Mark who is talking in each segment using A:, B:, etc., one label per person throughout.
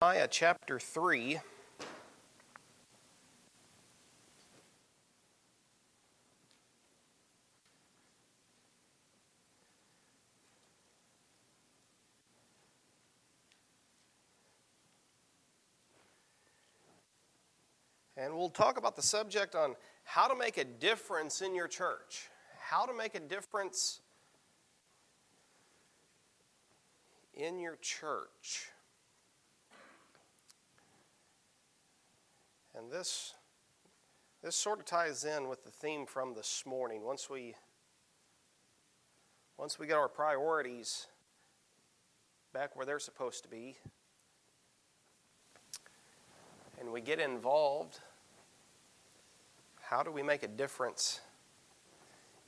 A: Nehemiah chapter 3. And we'll talk about the subject on how to make a difference in your church. How to make a difference in your church. And this, this sort of ties in with the theme from this morning. Once we, once we get our priorities back where they're supposed to be, and we get involved, how do we make a difference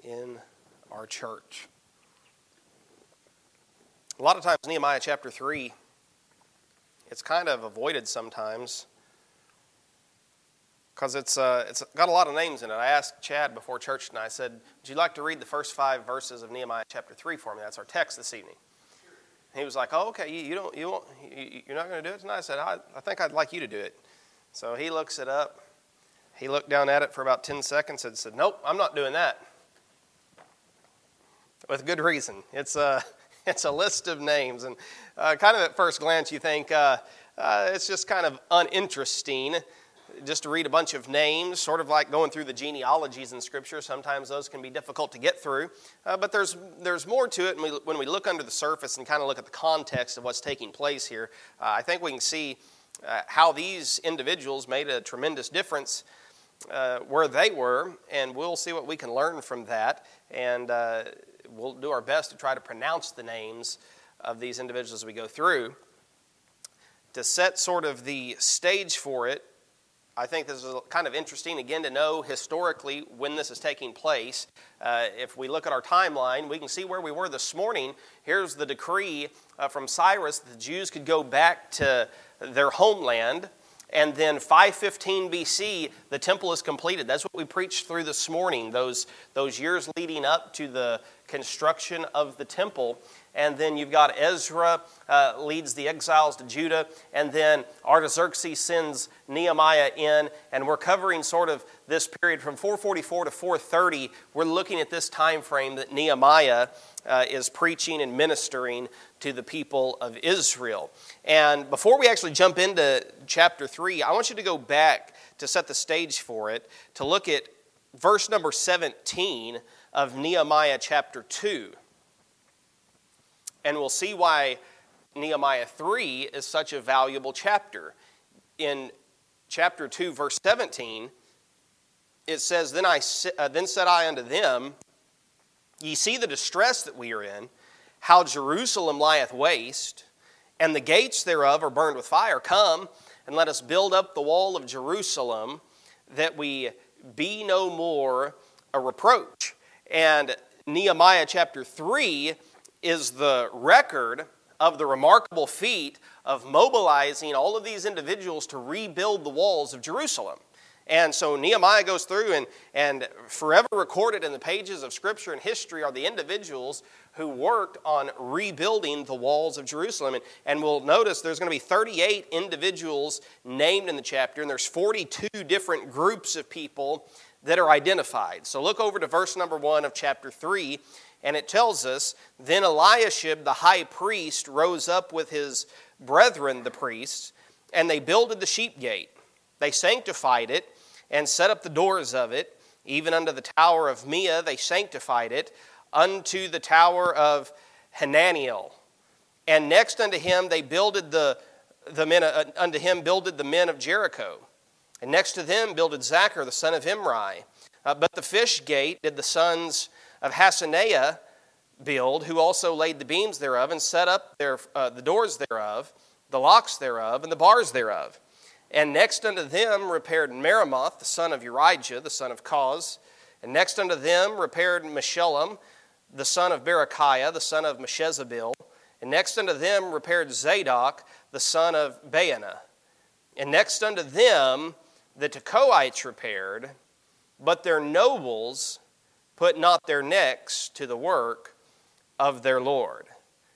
A: in our church? A lot of times, Nehemiah chapter 3, it's kind of avoided sometimes because it's, uh, it's got a lot of names in it. I asked Chad before church tonight, I said, Would you like to read the first five verses of Nehemiah chapter 3 for me? That's our text this evening. He was like, Oh, okay, you, you don't, you won't, you, you're not going to do it tonight? I said, I, I think I'd like you to do it. So he looks it up. He looked down at it for about 10 seconds and said, Nope, I'm not doing that. With good reason. It's a, it's a list of names. And uh, kind of at first glance, you think uh, uh, it's just kind of uninteresting just to read a bunch of names, sort of like going through the genealogies in Scripture. Sometimes those can be difficult to get through. Uh, but there's, there's more to it. And we, when we look under the surface and kind of look at the context of what's taking place here, uh, I think we can see uh, how these individuals made a tremendous difference uh, where they were. And we'll see what we can learn from that. And uh, we'll do our best to try to pronounce the names of these individuals as we go through. To set sort of the stage for it, I think this is kind of interesting, again, to know historically when this is taking place. Uh, if we look at our timeline, we can see where we were this morning. Here's the decree uh, from Cyrus that the Jews could go back to their homeland. And then 515 BC, the temple is completed. That's what we preached through this morning, those, those years leading up to the construction of the temple. And then you've got Ezra uh, leads the exiles to Judah. And then Artaxerxes sends Nehemiah in. And we're covering sort of this period from 444 to 430. We're looking at this time frame that Nehemiah uh, is preaching and ministering to the people of Israel. And before we actually jump into chapter 3, I want you to go back to set the stage for it, to look at verse number 17 of Nehemiah chapter 2. And we'll see why Nehemiah 3 is such a valuable chapter. In chapter 2, verse 17, it says, Then, I, uh, then said I unto them, Ye see the distress that we are in, how Jerusalem lieth waste, and the gates thereof are burned with fire. Come, and let us build up the wall of Jerusalem, that we be no more a reproach. And Nehemiah chapter 3 is the record of the remarkable feat of mobilizing all of these individuals to rebuild the walls of Jerusalem. And so Nehemiah goes through, and, and forever recorded in the pages of Scripture and history are the individuals who worked on rebuilding the walls of Jerusalem. And, and we'll notice there's going to be 38 individuals named in the chapter, and there's 42 different groups of people that are identified. So look over to verse number 1 of chapter 3, and it tells us Then Eliashib the high priest rose up with his brethren, the priests, and they builded the sheep gate. They sanctified it and set up the doors of it. Even unto the tower of Meah they sanctified it, unto the tower of Hananiel. And next unto him they builded the, the men, uh, unto him builded the men of Jericho. And next to them builded Zaccur the son of Imri. Uh, but the fish gate did the sons of Hassenaah build, who also laid the beams thereof and set up their, uh, the doors thereof, the locks thereof, and the bars thereof. And next unto them repaired Meremoth, the son of Urijah, the son of Koz. And next unto them repaired Meshullam, the son of Berechiah, the son of Meshezabeel. And next unto them repaired Zadok, the son of Baana. And next unto them the Tekoites repaired, but their nobles put not their necks to the work of their Lord.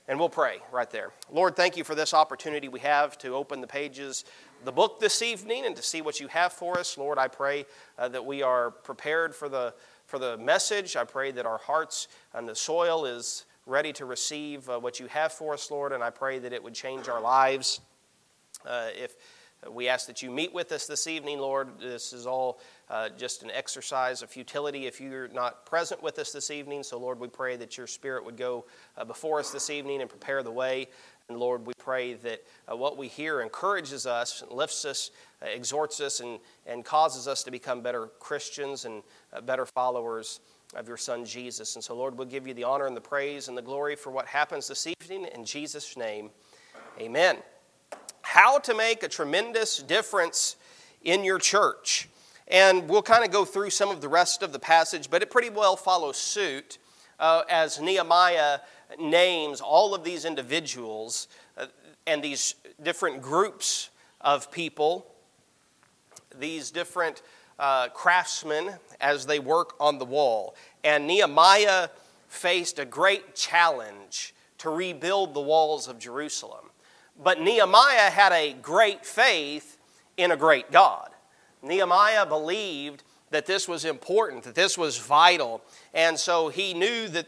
A: And we'll pray right there. Lord, thank you for this opportunity we have to open the pages, the book this evening, and to see what you have for us. Lord, I pray uh, that we are prepared for the, for the message. I pray that our hearts and the soil is ready to receive uh, what you have for us, Lord, and I pray that it would change our lives. Uh, if we ask that you meet with us this evening, Lord. This is all uh, just an exercise of futility if you're not present with us this evening. So, Lord, we pray that your Spirit would go uh, before us this evening and prepare the way. And, Lord, we pray that uh, what we hear encourages us, lifts us, uh, exhorts us, and, and causes us to become better Christians and uh, better followers of your Son, Jesus. And so, Lord, we'll give you the honor and the praise and the glory for what happens this evening. In Jesus' name, amen how to make a tremendous difference in your church. And we'll kind of go through some of the rest of the passage, but it pretty well follows suit uh, as Nehemiah names all of these individuals uh, and these different groups of people, these different uh, craftsmen as they work on the wall. And Nehemiah faced a great challenge to rebuild the walls of Jerusalem. But Nehemiah had a great faith in a great God. Nehemiah believed that this was important, that this was vital, and so he knew that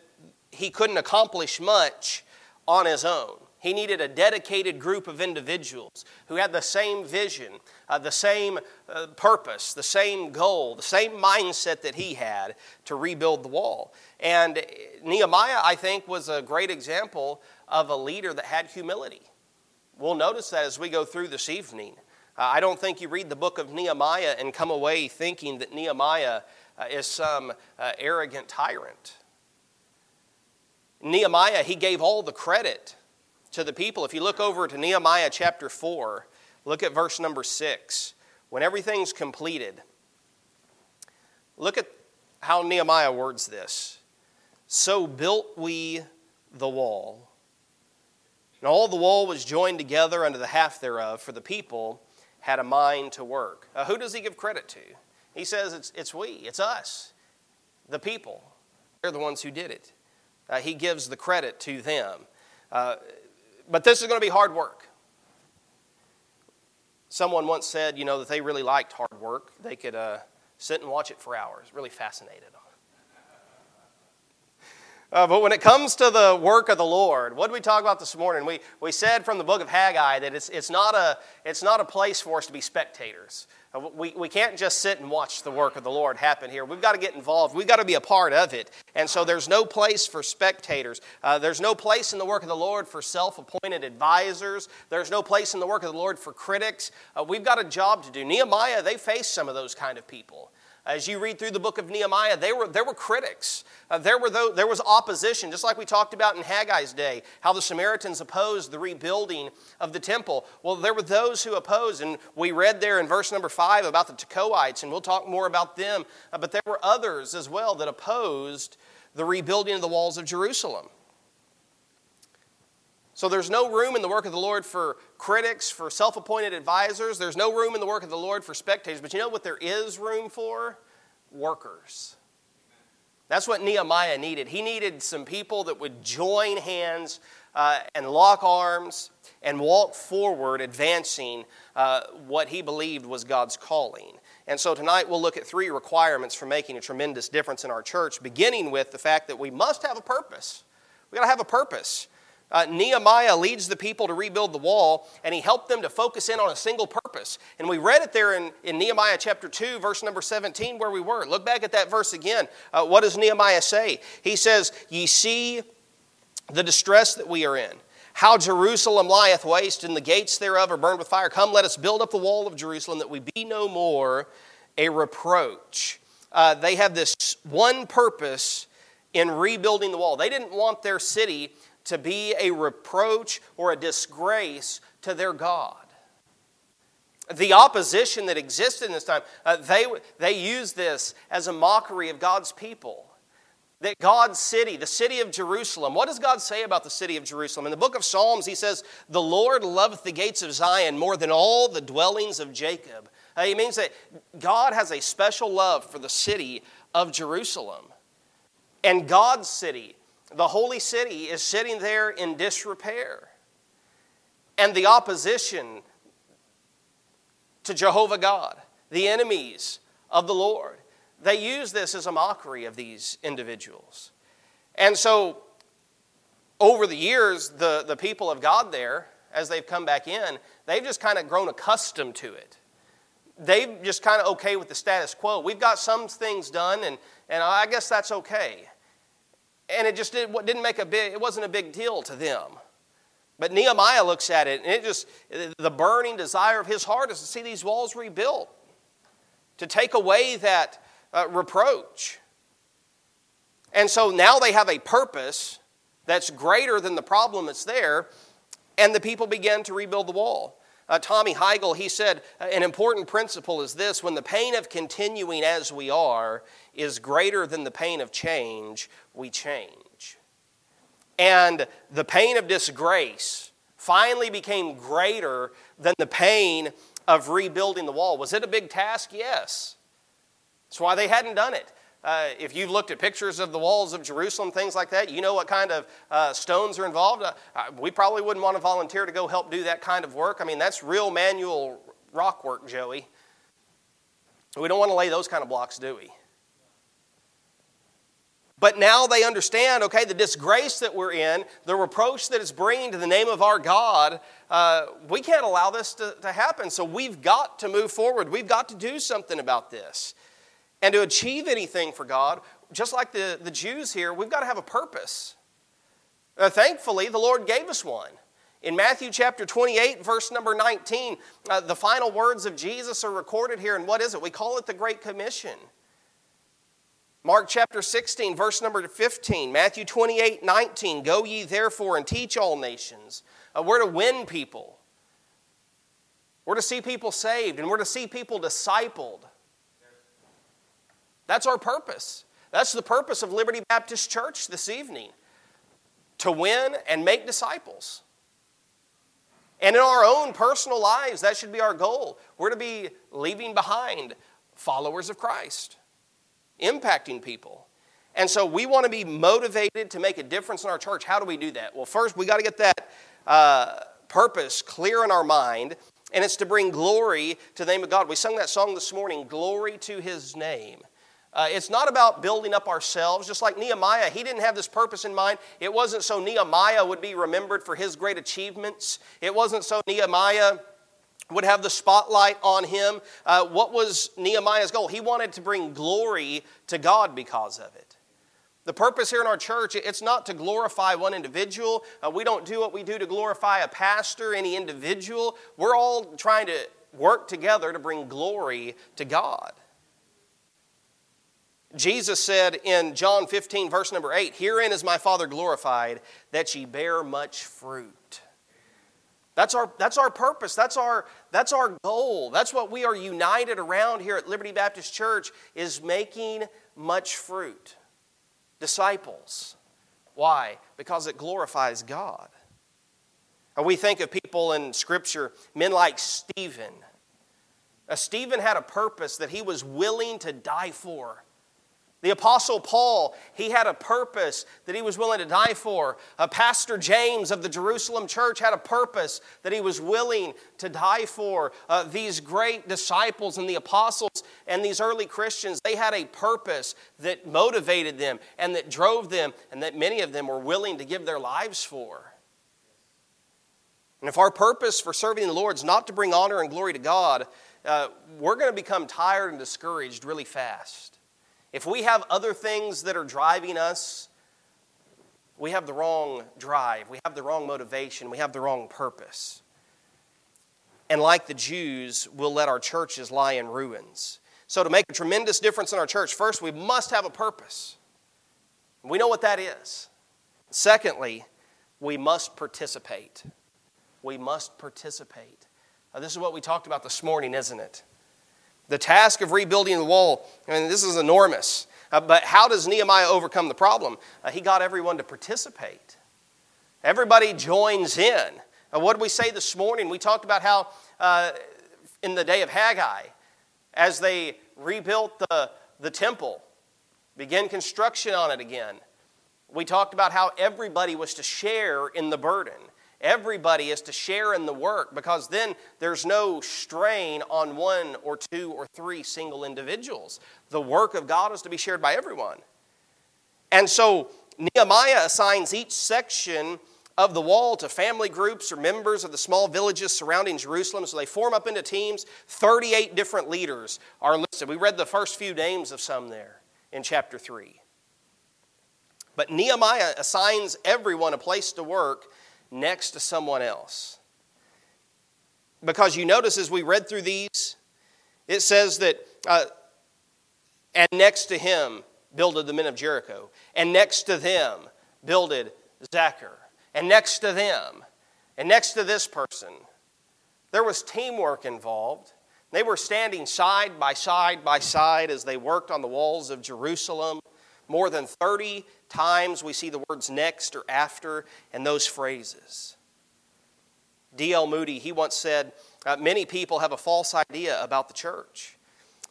A: he couldn't accomplish much on his own. He needed a dedicated group of individuals who had the same vision, uh, the same uh, purpose, the same goal, the same mindset that he had to rebuild the wall. And Nehemiah, I think, was a great example of a leader that had humility. We'll notice that as we go through this evening. Uh, I don't think you read the book of Nehemiah and come away thinking that Nehemiah uh, is some uh, arrogant tyrant. Nehemiah, he gave all the credit to the people. If you look over to Nehemiah chapter 4, look at verse number 6. When everything's completed, look at how Nehemiah words this. So built we the wall and all the wall was joined together unto the half thereof, for the people had a mind to work. Uh, who does he give credit to? He says it's, it's we, it's us, the people. They're the ones who did it. Uh, he gives the credit to them. Uh, but this is going to be hard work. Someone once said, you know, that they really liked hard work. They could uh, sit and watch it for hours, really fascinated uh, but when it comes to the work of the Lord, what did we talk about this morning? We, we said from the book of Haggai that it's, it's, not, a, it's not a place for us to be spectators. Uh, we, we can't just sit and watch the work of the Lord happen here. We've got to get involved. We've got to be a part of it. And so there's no place for spectators. Uh, there's no place in the work of the Lord for self appointed advisors. There's no place in the work of the Lord for critics. Uh, we've got a job to do. Nehemiah, they faced some of those kind of people. As you read through the book of Nehemiah, they were, there were critics. Uh, there, were though, there was opposition, just like we talked about in Haggai's day, how the Samaritans opposed the rebuilding of the temple. Well, there were those who opposed, and we read there in verse number five about the Tekoites, and we'll talk more about them. Uh, but there were others as well that opposed the rebuilding of the walls of Jerusalem. So there's no room in the work of the Lord for critics, for self appointed advisors. There's no room in the work of the Lord for spectators. But you know what there is room for? Workers. That's what Nehemiah needed. He needed some people that would join hands uh, and lock arms and walk forward, advancing uh, what he believed was God's calling. And so tonight we'll look at three requirements for making a tremendous difference in our church, beginning with the fact that we must have a purpose. We've got to have a purpose. Uh, Nehemiah leads the people to rebuild the wall, and he helped them to focus in on a single purpose. And we read it there in, in Nehemiah chapter 2, verse number 17, where we were. Look back at that verse again. Uh, what does Nehemiah say? He says, Ye see the distress that we are in, how Jerusalem lieth waste, and the gates thereof are burned with fire. Come, let us build up the wall of Jerusalem, that we be no more a reproach. Uh, they have this one purpose in rebuilding the wall. They didn't want their city to be a reproach or a disgrace to their God. The opposition that existed in this time, uh, they, they used this as a mockery of God's people. That God's city, the city of Jerusalem, what does God say about the city of Jerusalem? In the book of Psalms, he says, The Lord loveth the gates of Zion more than all the dwellings of Jacob. Uh, he means that God has a special love for the city of Jerusalem. And God's city the holy city is sitting there in disrepair. And the opposition to Jehovah God, the enemies of the Lord, they use this as a mockery of these individuals. And so, over the years, the, the people of God there, as they've come back in, they've just kind of grown accustomed to it. They've just kind of okay with the status quo. We've got some things done, and, and I guess that's okay. And it just did, didn't make a big, it wasn't a big deal to them. But Nehemiah looks at it, and it just, the burning desire of his heart is to see these walls rebuilt, to take away that uh, reproach. And so now they have a purpose that's greater than the problem that's there, and the people began to rebuild the wall. Uh, Tommy Heigl, he said, an important principle is this when the pain of continuing as we are is greater than the pain of change, we change. And the pain of disgrace finally became greater than the pain of rebuilding the wall. Was it a big task? Yes. That's why they hadn't done it. Uh, if you've looked at pictures of the walls of Jerusalem, things like that, you know what kind of uh, stones are involved. Uh, uh, we probably wouldn't want to volunteer to go help do that kind of work. I mean, that's real manual rock work, Joey. We don't want to lay those kind of blocks, do we? But now they understand, okay, the disgrace that we're in, the reproach that it's bringing to the name of our God, uh, we can't allow this to, to happen. So we've got to move forward. We've got to do something about this. And to achieve anything for God, just like the, the Jews here, we've got to have a purpose. Uh, thankfully, the Lord gave us one. In Matthew chapter 28, verse number 19, uh, the final words of Jesus are recorded here. And what is it? We call it the Great Commission. Mark chapter 16, verse number 15, Matthew 28, 19, Go ye therefore and teach all nations. Uh, we're to win people. We're to see people saved and we're to see people discipled. That's our purpose. That's the purpose of Liberty Baptist Church this evening to win and make disciples. And in our own personal lives, that should be our goal. We're to be leaving behind followers of Christ, impacting people. And so we want to be motivated to make a difference in our church. How do we do that? Well, first, we got to get that uh, purpose clear in our mind, and it's to bring glory to the name of God. We sung that song this morning, Glory to His Name. Uh, it's not about building up ourselves. Just like Nehemiah, he didn't have this purpose in mind. It wasn't so Nehemiah would be remembered for his great achievements. It wasn't so Nehemiah would have the spotlight on him. Uh, what was Nehemiah's goal? He wanted to bring glory to God because of it. The purpose here in our church, it's not to glorify one individual. Uh, we don't do what we do to glorify a pastor, any individual. We're all trying to work together to bring glory to God. Jesus said in John 15, verse number 8, Herein is my Father glorified, that ye bear much fruit. That's our, that's our purpose. That's our, that's our goal. That's what we are united around here at Liberty Baptist Church is making much fruit. Disciples. Why? Because it glorifies God. we think of people in Scripture, men like Stephen. Uh, Stephen had a purpose that he was willing to die for. The Apostle Paul, he had a purpose that he was willing to die for. Uh, Pastor James of the Jerusalem church had a purpose that he was willing to die for. Uh, these great disciples and the apostles and these early Christians, they had a purpose that motivated them and that drove them and that many of them were willing to give their lives for. And if our purpose for serving the Lord is not to bring honor and glory to God, uh, we're going to become tired and discouraged really fast. If we have other things that are driving us, we have the wrong drive, we have the wrong motivation, we have the wrong purpose. And like the Jews, we'll let our churches lie in ruins. So, to make a tremendous difference in our church, first, we must have a purpose. We know what that is. Secondly, we must participate. We must participate. Now, this is what we talked about this morning, isn't it? The task of rebuilding the wall, I mean, this is enormous. Uh, but how does Nehemiah overcome the problem? Uh, he got everyone to participate. Everybody joins in. Uh, what did we say this morning? We talked about how uh, in the day of Haggai, as they rebuilt the, the temple, began construction on it again, We talked about how everybody was to share in the burden. Everybody is to share in the work because then there's no strain on one or two or three single individuals. The work of God is to be shared by everyone. And so Nehemiah assigns each section of the wall to family groups or members of the small villages surrounding Jerusalem. So they form up into teams. 38 different leaders are listed. We read the first few names of some there in chapter 3. But Nehemiah assigns everyone a place to work next to someone else. Because you notice as we read through these, it says that, uh, and next to him builded the men of Jericho, and next to them builded Zaccur, and next to them, and next to this person. There was teamwork involved. They were standing side by side by side as they worked on the walls of Jerusalem. More than 30 times we see the words next or after in those phrases. D.L. Moody, he once said, uh, Many people have a false idea about the church.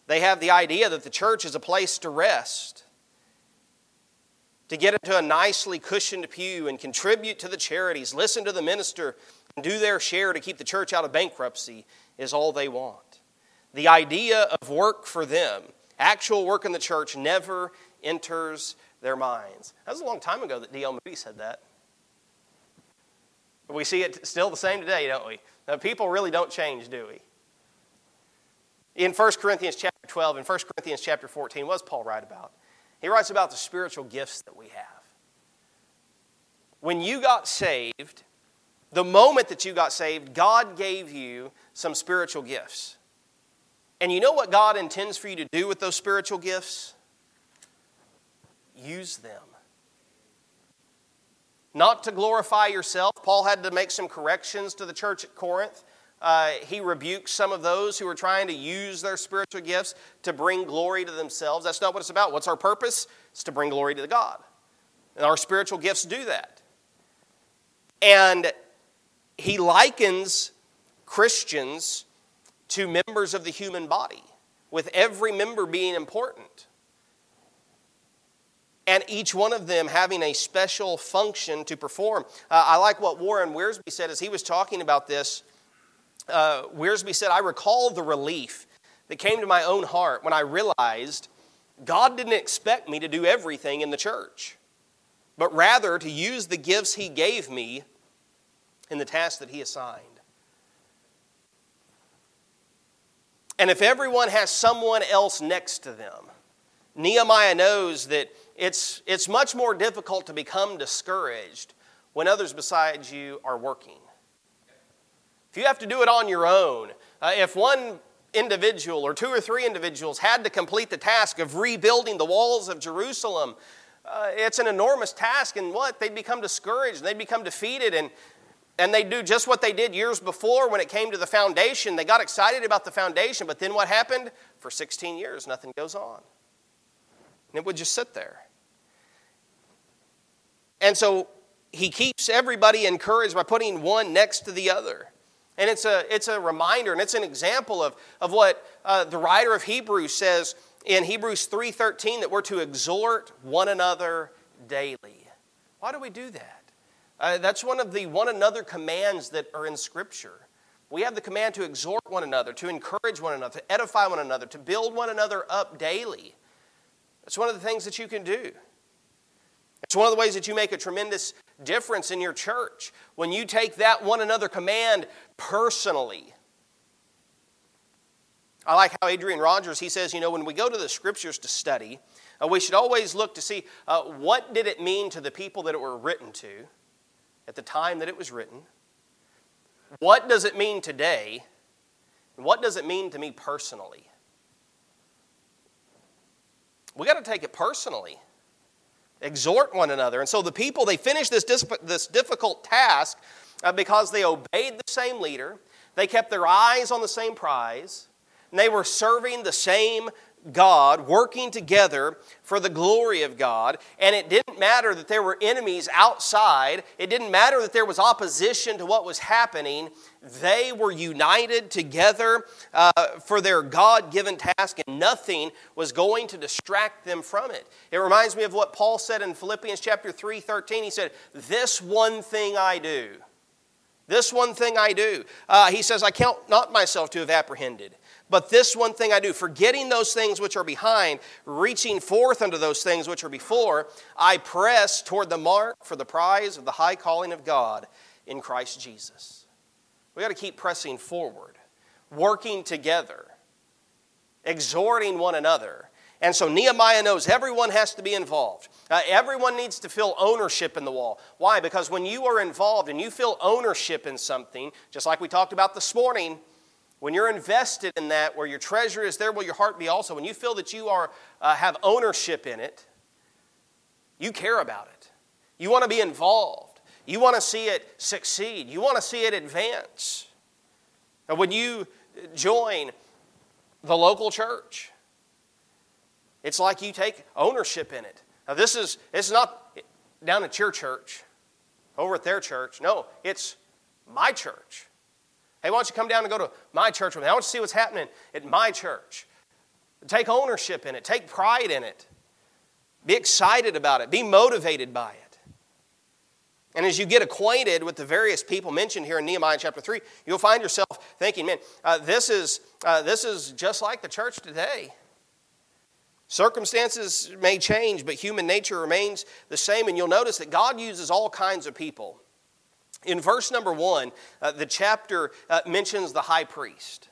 A: They have the idea that the church is a place to rest, to get into a nicely cushioned pew and contribute to the charities, listen to the minister, and do their share to keep the church out of bankruptcy is all they want. The idea of work for them, actual work in the church, never enters their minds. That was a long time ago that D.L. Moody said that. We see it still the same today, don't we? Now, people really don't change, do we? In 1 Corinthians chapter 12 and 1 Corinthians chapter 14, what does Paul write about? He writes about the spiritual gifts that we have. When you got saved, the moment that you got saved, God gave you some spiritual gifts. And you know what God intends for you to do with those spiritual gifts? Use them. Not to glorify yourself. Paul had to make some corrections to the church at Corinth. Uh, he rebuked some of those who were trying to use their spiritual gifts to bring glory to themselves. That's not what it's about. What's our purpose? It's to bring glory to God. And our spiritual gifts do that. And he likens Christians to members of the human body, with every member being important and each one of them having a special function to perform. Uh, I like what Warren Wiersbe said as he was talking about this. Uh, Wiersbe said, I recall the relief that came to my own heart when I realized God didn't expect me to do everything in the church, but rather to use the gifts He gave me in the task that He assigned. And if everyone has someone else next to them, Nehemiah knows that it's, it's much more difficult to become discouraged when others besides you are working. If you have to do it on your own, uh, if one individual or two or three individuals had to complete the task of rebuilding the walls of Jerusalem, uh, it's an enormous task, and what? They'd become discouraged, and they'd become defeated, and, and they'd do just what they did years before when it came to the foundation. They got excited about the foundation, but then what happened? For 16 years, nothing goes on. And it would just sit there. And so he keeps everybody encouraged by putting one next to the other. And it's a, it's a reminder and it's an example of, of what uh, the writer of Hebrews says in Hebrews 3.13 that we're to exhort one another daily. Why do we do that? Uh, that's one of the one another commands that are in Scripture. We have the command to exhort one another, to encourage one another, to edify one another, to build one another up daily. That's one of the things that you can do. It's one of the ways that you make a tremendous difference in your church when you take that one another command personally. I like how Adrian Rogers he says, you know, when we go to the scriptures to study, uh, we should always look to see uh, what did it mean to the people that it were written to at the time that it was written. What does it mean today? And what does it mean to me personally? We got to take it personally. Exhort one another. And so the people, they finished this, this difficult task uh, because they obeyed the same leader, they kept their eyes on the same prize, and they were serving the same God, working together for the glory of God. And it didn't matter that there were enemies outside, it didn't matter that there was opposition to what was happening. They were united together uh, for their God given task, and nothing was going to distract them from it. It reminds me of what Paul said in Philippians chapter 3 13. He said, This one thing I do. This one thing I do. Uh, he says, I count not myself to have apprehended. But this one thing I do, forgetting those things which are behind, reaching forth unto those things which are before, I press toward the mark for the prize of the high calling of God in Christ Jesus. We got to keep pressing forward, working together, exhorting one another. And so Nehemiah knows everyone has to be involved. Uh, everyone needs to feel ownership in the wall. Why? Because when you are involved and you feel ownership in something, just like we talked about this morning, when you're invested in that, where your treasure is, there will your heart be also. When you feel that you are, uh, have ownership in it, you care about it. You want to be involved. You want to see it succeed. You want to see it advance. And when you join the local church, it's like you take ownership in it. Now, this is it's not down at your church, over at their church. No, it's my church. Hey, why don't you come down and go to my church with me? I want you to see what's happening at my church. Take ownership in it, take pride in it, be excited about it, be motivated by it. And as you get acquainted with the various people mentioned here in Nehemiah chapter 3, you'll find yourself thinking, man, uh, this, is, uh, this is just like the church today. Circumstances may change, but human nature remains the same. And you'll notice that God uses all kinds of people. In verse number one, uh, the chapter uh, mentions the high priest.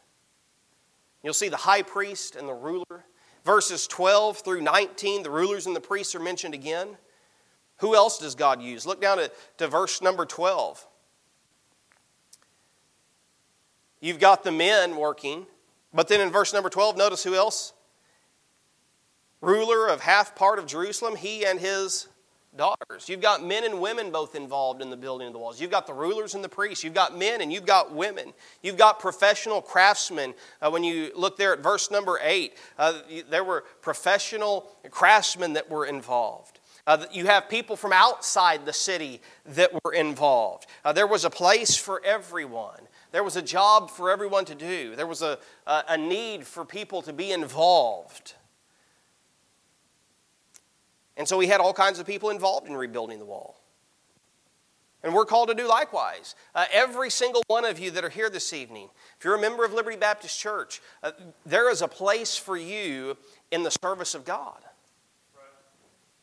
A: You'll see the high priest and the ruler. Verses 12 through 19, the rulers and the priests are mentioned again. Who else does God use? Look down to, to verse number 12. You've got the men working, but then in verse number 12, notice who else? Ruler of half part of Jerusalem, he and his daughters. You've got men and women both involved in the building of the walls. You've got the rulers and the priests. You've got men and you've got women. You've got professional craftsmen. Uh, when you look there at verse number eight, uh, there were professional craftsmen that were involved. Uh, you have people from outside the city that were involved. Uh, there was a place for everyone. There was a job for everyone to do. There was a, a, a need for people to be involved. And so we had all kinds of people involved in rebuilding the wall. And we're called to do likewise. Uh, every single one of you that are here this evening, if you're a member of Liberty Baptist Church, uh, there is a place for you in the service of God.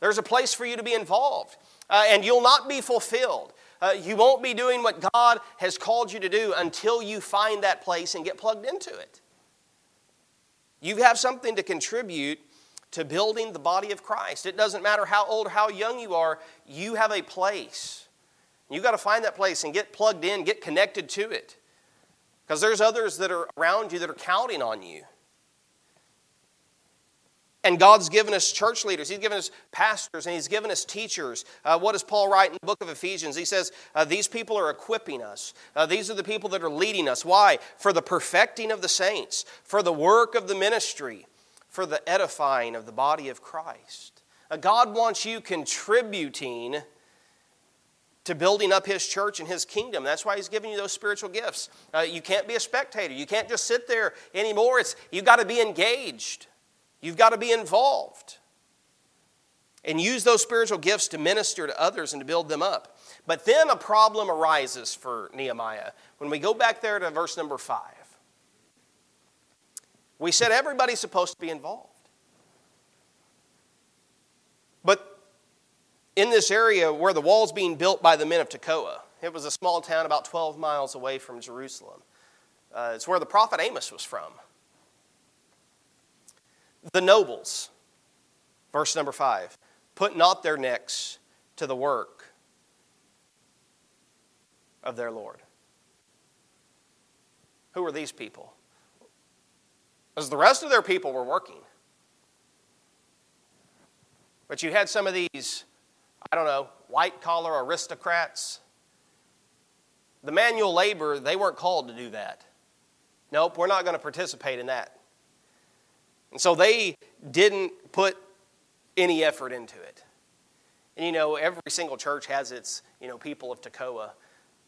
A: There's a place for you to be involved. Uh, and you'll not be fulfilled. Uh, you won't be doing what God has called you to do until you find that place and get plugged into it. You have something to contribute to building the body of Christ. It doesn't matter how old or how young you are, you have a place. You've got to find that place and get plugged in, get connected to it. Because there's others that are around you that are counting on you. And God's given us church leaders, He's given us pastors, and He's given us teachers. Uh, what does Paul write in the book of Ephesians? He says, uh, These people are equipping us. Uh, these are the people that are leading us. Why? For the perfecting of the saints, for the work of the ministry, for the edifying of the body of Christ. God wants you contributing to building up His church and His kingdom. That's why He's giving you those spiritual gifts. Uh, you can't be a spectator. You can't just sit there anymore. It's, you've got to be engaged, you've got to be involved. And use those spiritual gifts to minister to others and to build them up. But then a problem arises for Nehemiah. When we go back there to verse number five, we said everybody's supposed to be involved. But in this area where the wall's being built by the men of Tekoa, it was a small town about 12 miles away from Jerusalem. Uh, it's where the prophet Amos was from. The nobles, verse number five, put not their necks to the work of their Lord. Who are these people? As the rest of their people were working. But you had some of these, I don't know, white collar aristocrats. The manual labor, they weren't called to do that. Nope, we're not going to participate in that. And so they didn't put any effort into it. And you know, every single church has its, you know, people of Tekoa.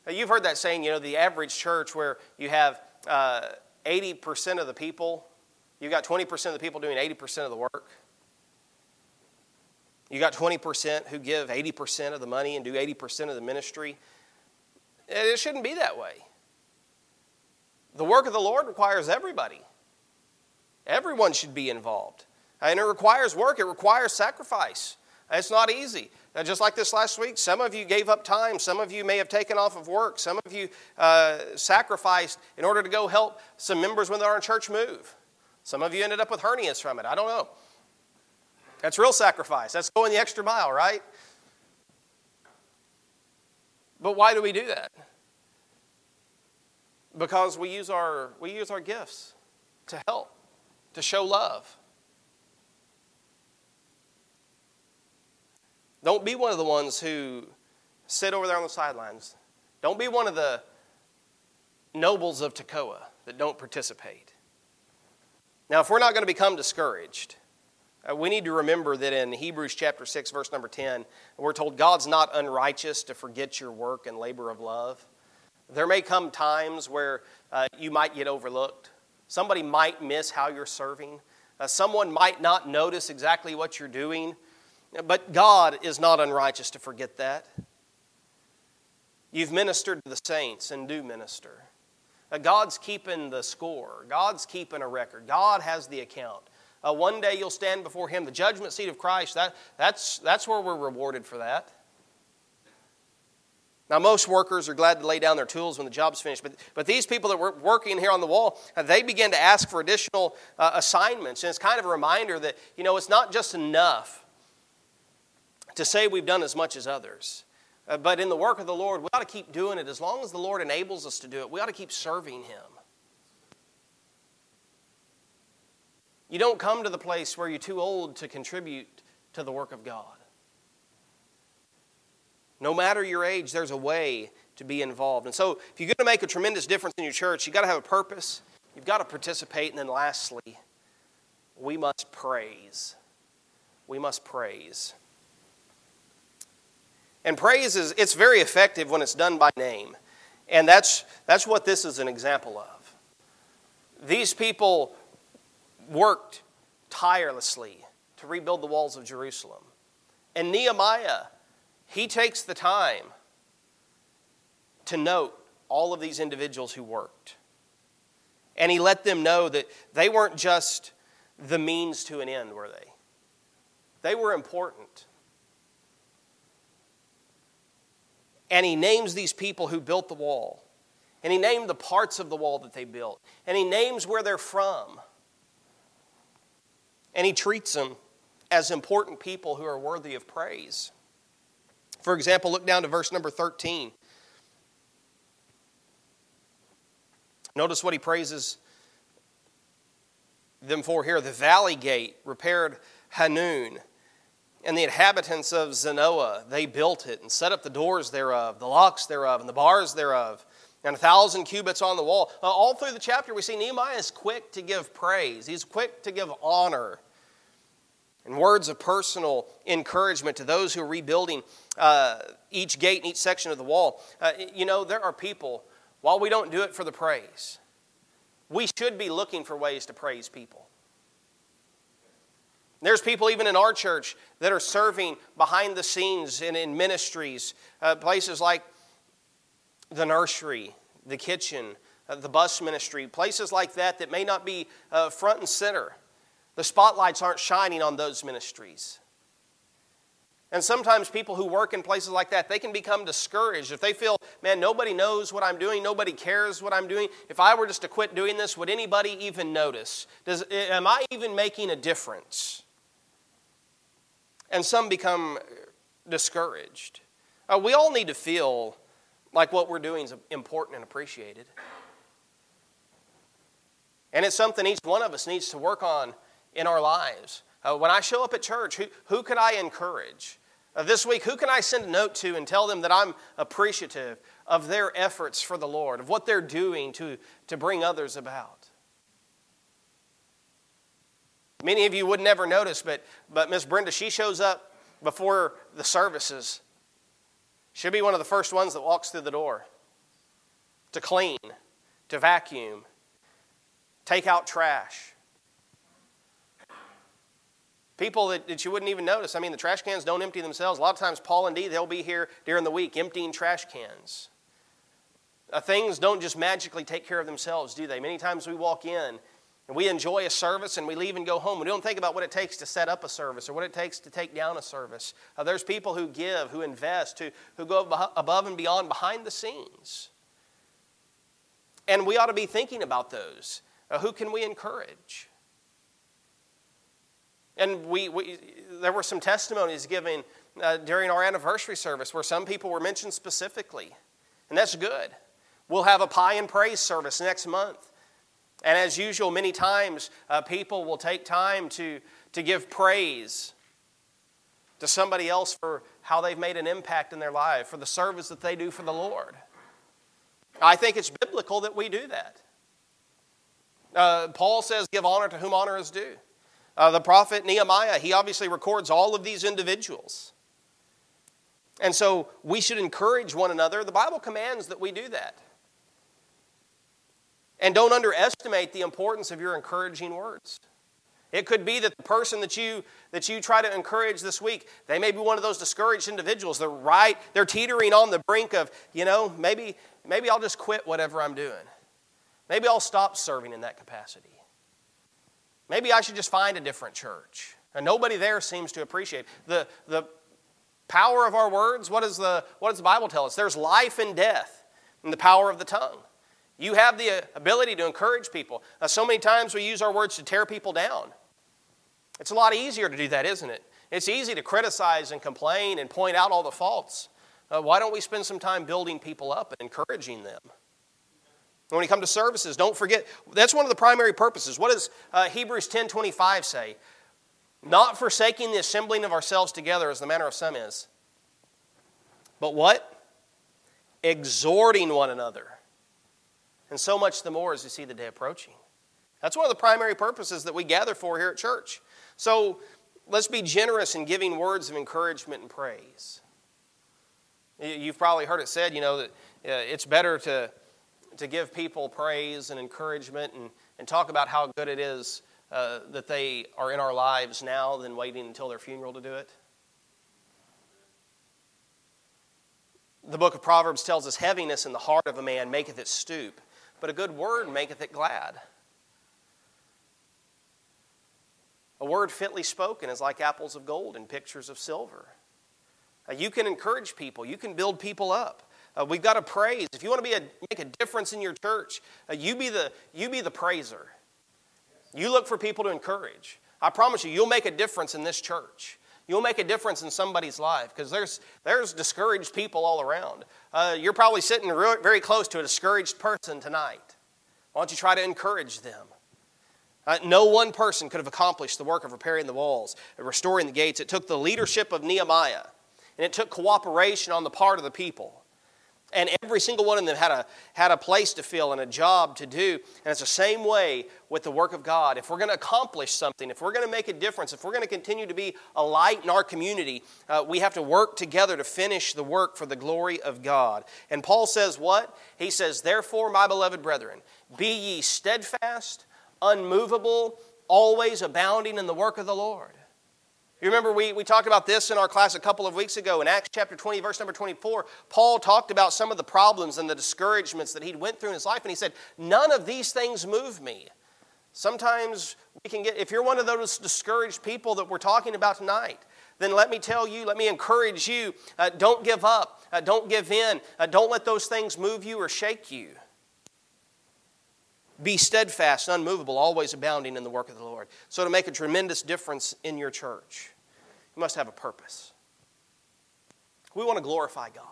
A: Now, you've heard that saying, you know, the average church where you have uh, 80% of the people, you've got 20% of the people doing 80% of the work. You got 20% who give 80% of the money and do 80% of the ministry. It shouldn't be that way. The work of the Lord requires everybody. Everyone should be involved. And it requires work, it requires sacrifice. It's not easy. Now, just like this last week, some of you gave up time. Some of you may have taken off of work. Some of you uh, sacrificed in order to go help some members within our church move. Some of you ended up with hernias from it. I don't know. That's real sacrifice. That's going the extra mile, right? But why do we do that? Because we use our, we use our gifts to help, to show love. Don't be one of the ones who sit over there on the sidelines. Don't be one of the nobles of Tekoa that don't participate. Now, if we're not going to become discouraged, uh, we need to remember that in Hebrews chapter 6, verse number 10, we're told God's not unrighteous to forget your work and labor of love. There may come times where uh, you might get overlooked. Somebody might miss how you're serving. Uh, someone might not notice exactly what you're doing. But God is not unrighteous to forget that. You've ministered to the saints and do minister. Uh, God's keeping the score, God's keeping a record, God has the account. Uh, one day you'll stand before Him. The judgment seat of Christ, that, that's, that's where we're rewarded for that. Now, most workers are glad to lay down their tools when the job's finished, but, but these people that were working here on the wall, uh, they begin to ask for additional uh, assignments. And it's kind of a reminder that, you know, it's not just enough to say we've done as much as others. Uh, but in the work of the Lord, we ought to keep doing it. As long as the Lord enables us to do it, we ought to keep serving Him. You don't come to the place where you're too old to contribute to the work of God. No matter your age, there's a way to be involved. And so, if you're going to make a tremendous difference in your church, you've got to have a purpose, you've got to participate, and then lastly, we must praise. We must praise. And praise is it's very effective when it's done by name. And that's that's what this is an example of. These people worked tirelessly to rebuild the walls of Jerusalem. And Nehemiah, he takes the time to note all of these individuals who worked. And he let them know that they weren't just the means to an end, were they? They were important. And he names these people who built the wall. And he named the parts of the wall that they built. And he names where they're from. And he treats them as important people who are worthy of praise. For example, look down to verse number 13. Notice what he praises them for here. The valley gate repaired Hanun and the inhabitants of Zanoah, they built it and set up the doors thereof, the locks thereof, and the bars thereof, and a thousand cubits on the wall. Uh, all through the chapter, we see Nehemiah is quick to give praise, he's quick to give honor and words of personal encouragement to those who are rebuilding uh, each gate and each section of the wall. Uh, you know, there are people, while we don't do it for the praise, we should be looking for ways to praise people. There's people even in our church that are serving behind the scenes and in ministries, uh, places like the nursery, the kitchen, uh, the bus ministry, places like that that may not be uh, front and center. The spotlights aren't shining on those ministries. And sometimes people who work in places like that, they can become discouraged. If they feel, man, nobody knows what I'm doing, nobody cares what I'm doing. If I were just to quit doing this, would anybody even notice? Does, am I even making a difference? And some become discouraged. Uh, we all need to feel like what we're doing is important and appreciated. And it's something each one of us needs to work on in our lives. Uh, when I show up at church, who, who could I encourage? Uh, this week, who can I send a note to and tell them that I'm appreciative of their efforts for the Lord, of what they're doing to, to bring others about? Many of you would never notice, but, but Miss Brenda, she shows up before the services. She'll be one of the first ones that walks through the door to clean, to vacuum, take out trash. People that, that you wouldn't even notice. I mean, the trash cans don't empty themselves. A lot of times, Paul and Dee, they'll be here during the week emptying trash cans. Uh, things don't just magically take care of themselves, do they? Many times we walk in and we enjoy a service and we leave and go home. We don't think about what it takes to set up a service or what it takes to take down a service. Uh, there's people who give, who invest, who, who go above and beyond behind the scenes. And we ought to be thinking about those. Uh, who can we encourage? And we, we, there were some testimonies given uh, during our anniversary service where some people were mentioned specifically, and that's good. We'll have a pie and praise service next month. And as usual, many times uh, people will take time to, to give praise to somebody else for how they've made an impact in their life, for the service that they do for the Lord. I think it's biblical that we do that. Uh, Paul says, Give honor to whom honor is due. Uh, the prophet Nehemiah, he obviously records all of these individuals. And so we should encourage one another. The Bible commands that we do that. And don't underestimate the importance of your encouraging words. It could be that the person that you that you try to encourage this week, they may be one of those discouraged individuals. They're right, they're teetering on the brink of, you know, maybe maybe I'll just quit whatever I'm doing. Maybe I'll stop serving in that capacity. Maybe I should just find a different church. And nobody there seems to appreciate the the power of our words. What, is the, what does the Bible tell us? There's life and death in the power of the tongue. You have the uh, ability to encourage people. Now, so many times we use our words to tear people down. It's a lot easier to do that, isn't it? It's easy to criticize and complain and point out all the faults. Uh, why don't we spend some time building people up and encouraging them? When you come to services, don't forget that's one of the primary purposes. What does uh, Hebrews 10 25 say? Not forsaking the assembling of ourselves together as the manner of some is, but what? Exhorting one another and so much the more as we see the day approaching. That's one of the primary purposes that we gather for here at church. So let's be generous in giving words of encouragement and praise. You've probably heard it said, you know, that uh, it's better to, to give people praise and encouragement and, and talk about how good it is uh, that they are in our lives now than waiting until their funeral to do it. The book of Proverbs tells us heaviness in the heart of a man maketh it stoop, but a good word maketh it glad. A word fitly spoken is like apples of gold and pictures of silver. Uh, you can encourage people, you can build people up. Uh, we've got to praise. If you want to be a, make a difference in your church, uh, you, be the, you be the praiser. You look for people to encourage. I promise you, you'll make a difference in this church. You'll make a difference in somebody's life because there's, there's discouraged people all around. Uh, you're probably sitting re- very close to a discouraged person tonight. Why don't you try to encourage them? Uh, no one person could have accomplished the work of repairing the walls, and restoring the gates. It took the leadership of Nehemiah, and it took cooperation on the part of the people. And every single one of them had a, had a place to fill and a job to do. And it's the same way with the work of God. If we're going to accomplish something, if we're going to make a difference, if we're going to continue to be a light in our community, uh, we have to work together to finish the work for the glory of God. And Paul says what? He says, Therefore, my beloved brethren, be ye steadfast, unmovable, always abounding in the work of the Lord. You remember we, we talked about this in our class a couple of weeks ago in Acts chapter 20, verse number 24. Paul talked about some of the problems and the discouragements that he'd went through in his life, and he said, None of these things move me. Sometimes we can get, if you're one of those discouraged people that we're talking about tonight, then let me tell you, let me encourage you, uh, don't give up, uh, don't give in, uh, don't let those things move you or shake you. Be steadfast, unmovable, always abounding in the work of the Lord. So, to make a tremendous difference in your church, you must have a purpose. We want to glorify God,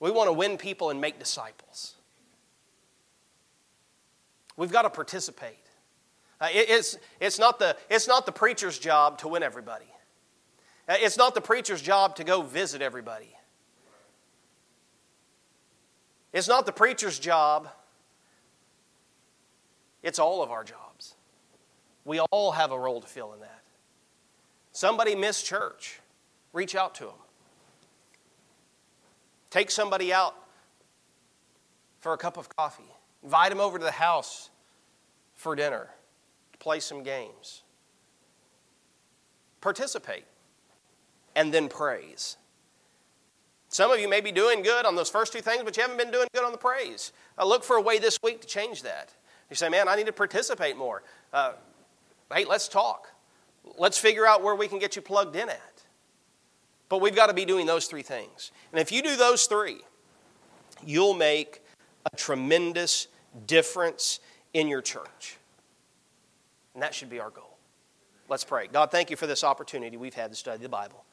A: we want to win people and make disciples. We've got to participate. Uh, it, it's, it's, not the, it's not the preacher's job to win everybody. Uh, it's not the preacher's job to go visit everybody. It's not the preacher's job it's all of our jobs. We all have a role to fill in that. Somebody missed church, reach out to them. Take somebody out for a cup of coffee. Invite them over to the house for dinner play some games. Participate and then praise. Some of you may be doing good on those first two things, but you haven't been doing good on the praise. Uh, look for a way this week to change that. You say, man, I need to participate more. Uh, hey, let's talk. Let's figure out where we can get you plugged in at. But we've got to be doing those three things. And if you do those three, you'll make a tremendous difference in your church. And that should be our goal. Let's pray. God, thank you for this opportunity we've had to study the Bible.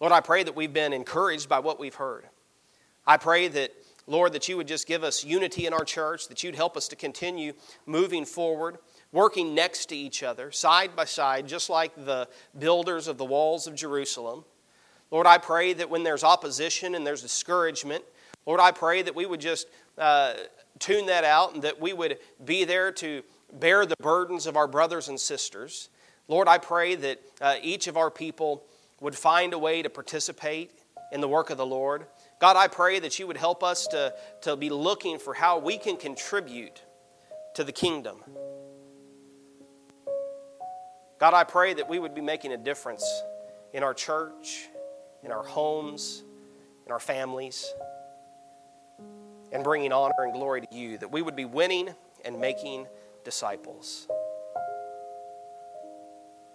A: Lord, I pray that we've been encouraged by what we've heard. I pray that, Lord, that you would just give us unity in our church, that you'd help us to continue moving forward, working next to each other, side by side, just like the builders of the walls of Jerusalem. Lord, I pray that when there's opposition and there's discouragement, Lord, I pray that we would just uh, tune that out and that we would be there to bear the burdens of our brothers and sisters. Lord, I pray that uh, each of our people would find a way to participate in the work of the Lord. God, I pray that you would help us to, to be looking for how we can contribute to the kingdom. God, I pray that we would be making a difference in our church, in our homes, in our families, and bringing honor and glory to you, that we would be winning and making disciples.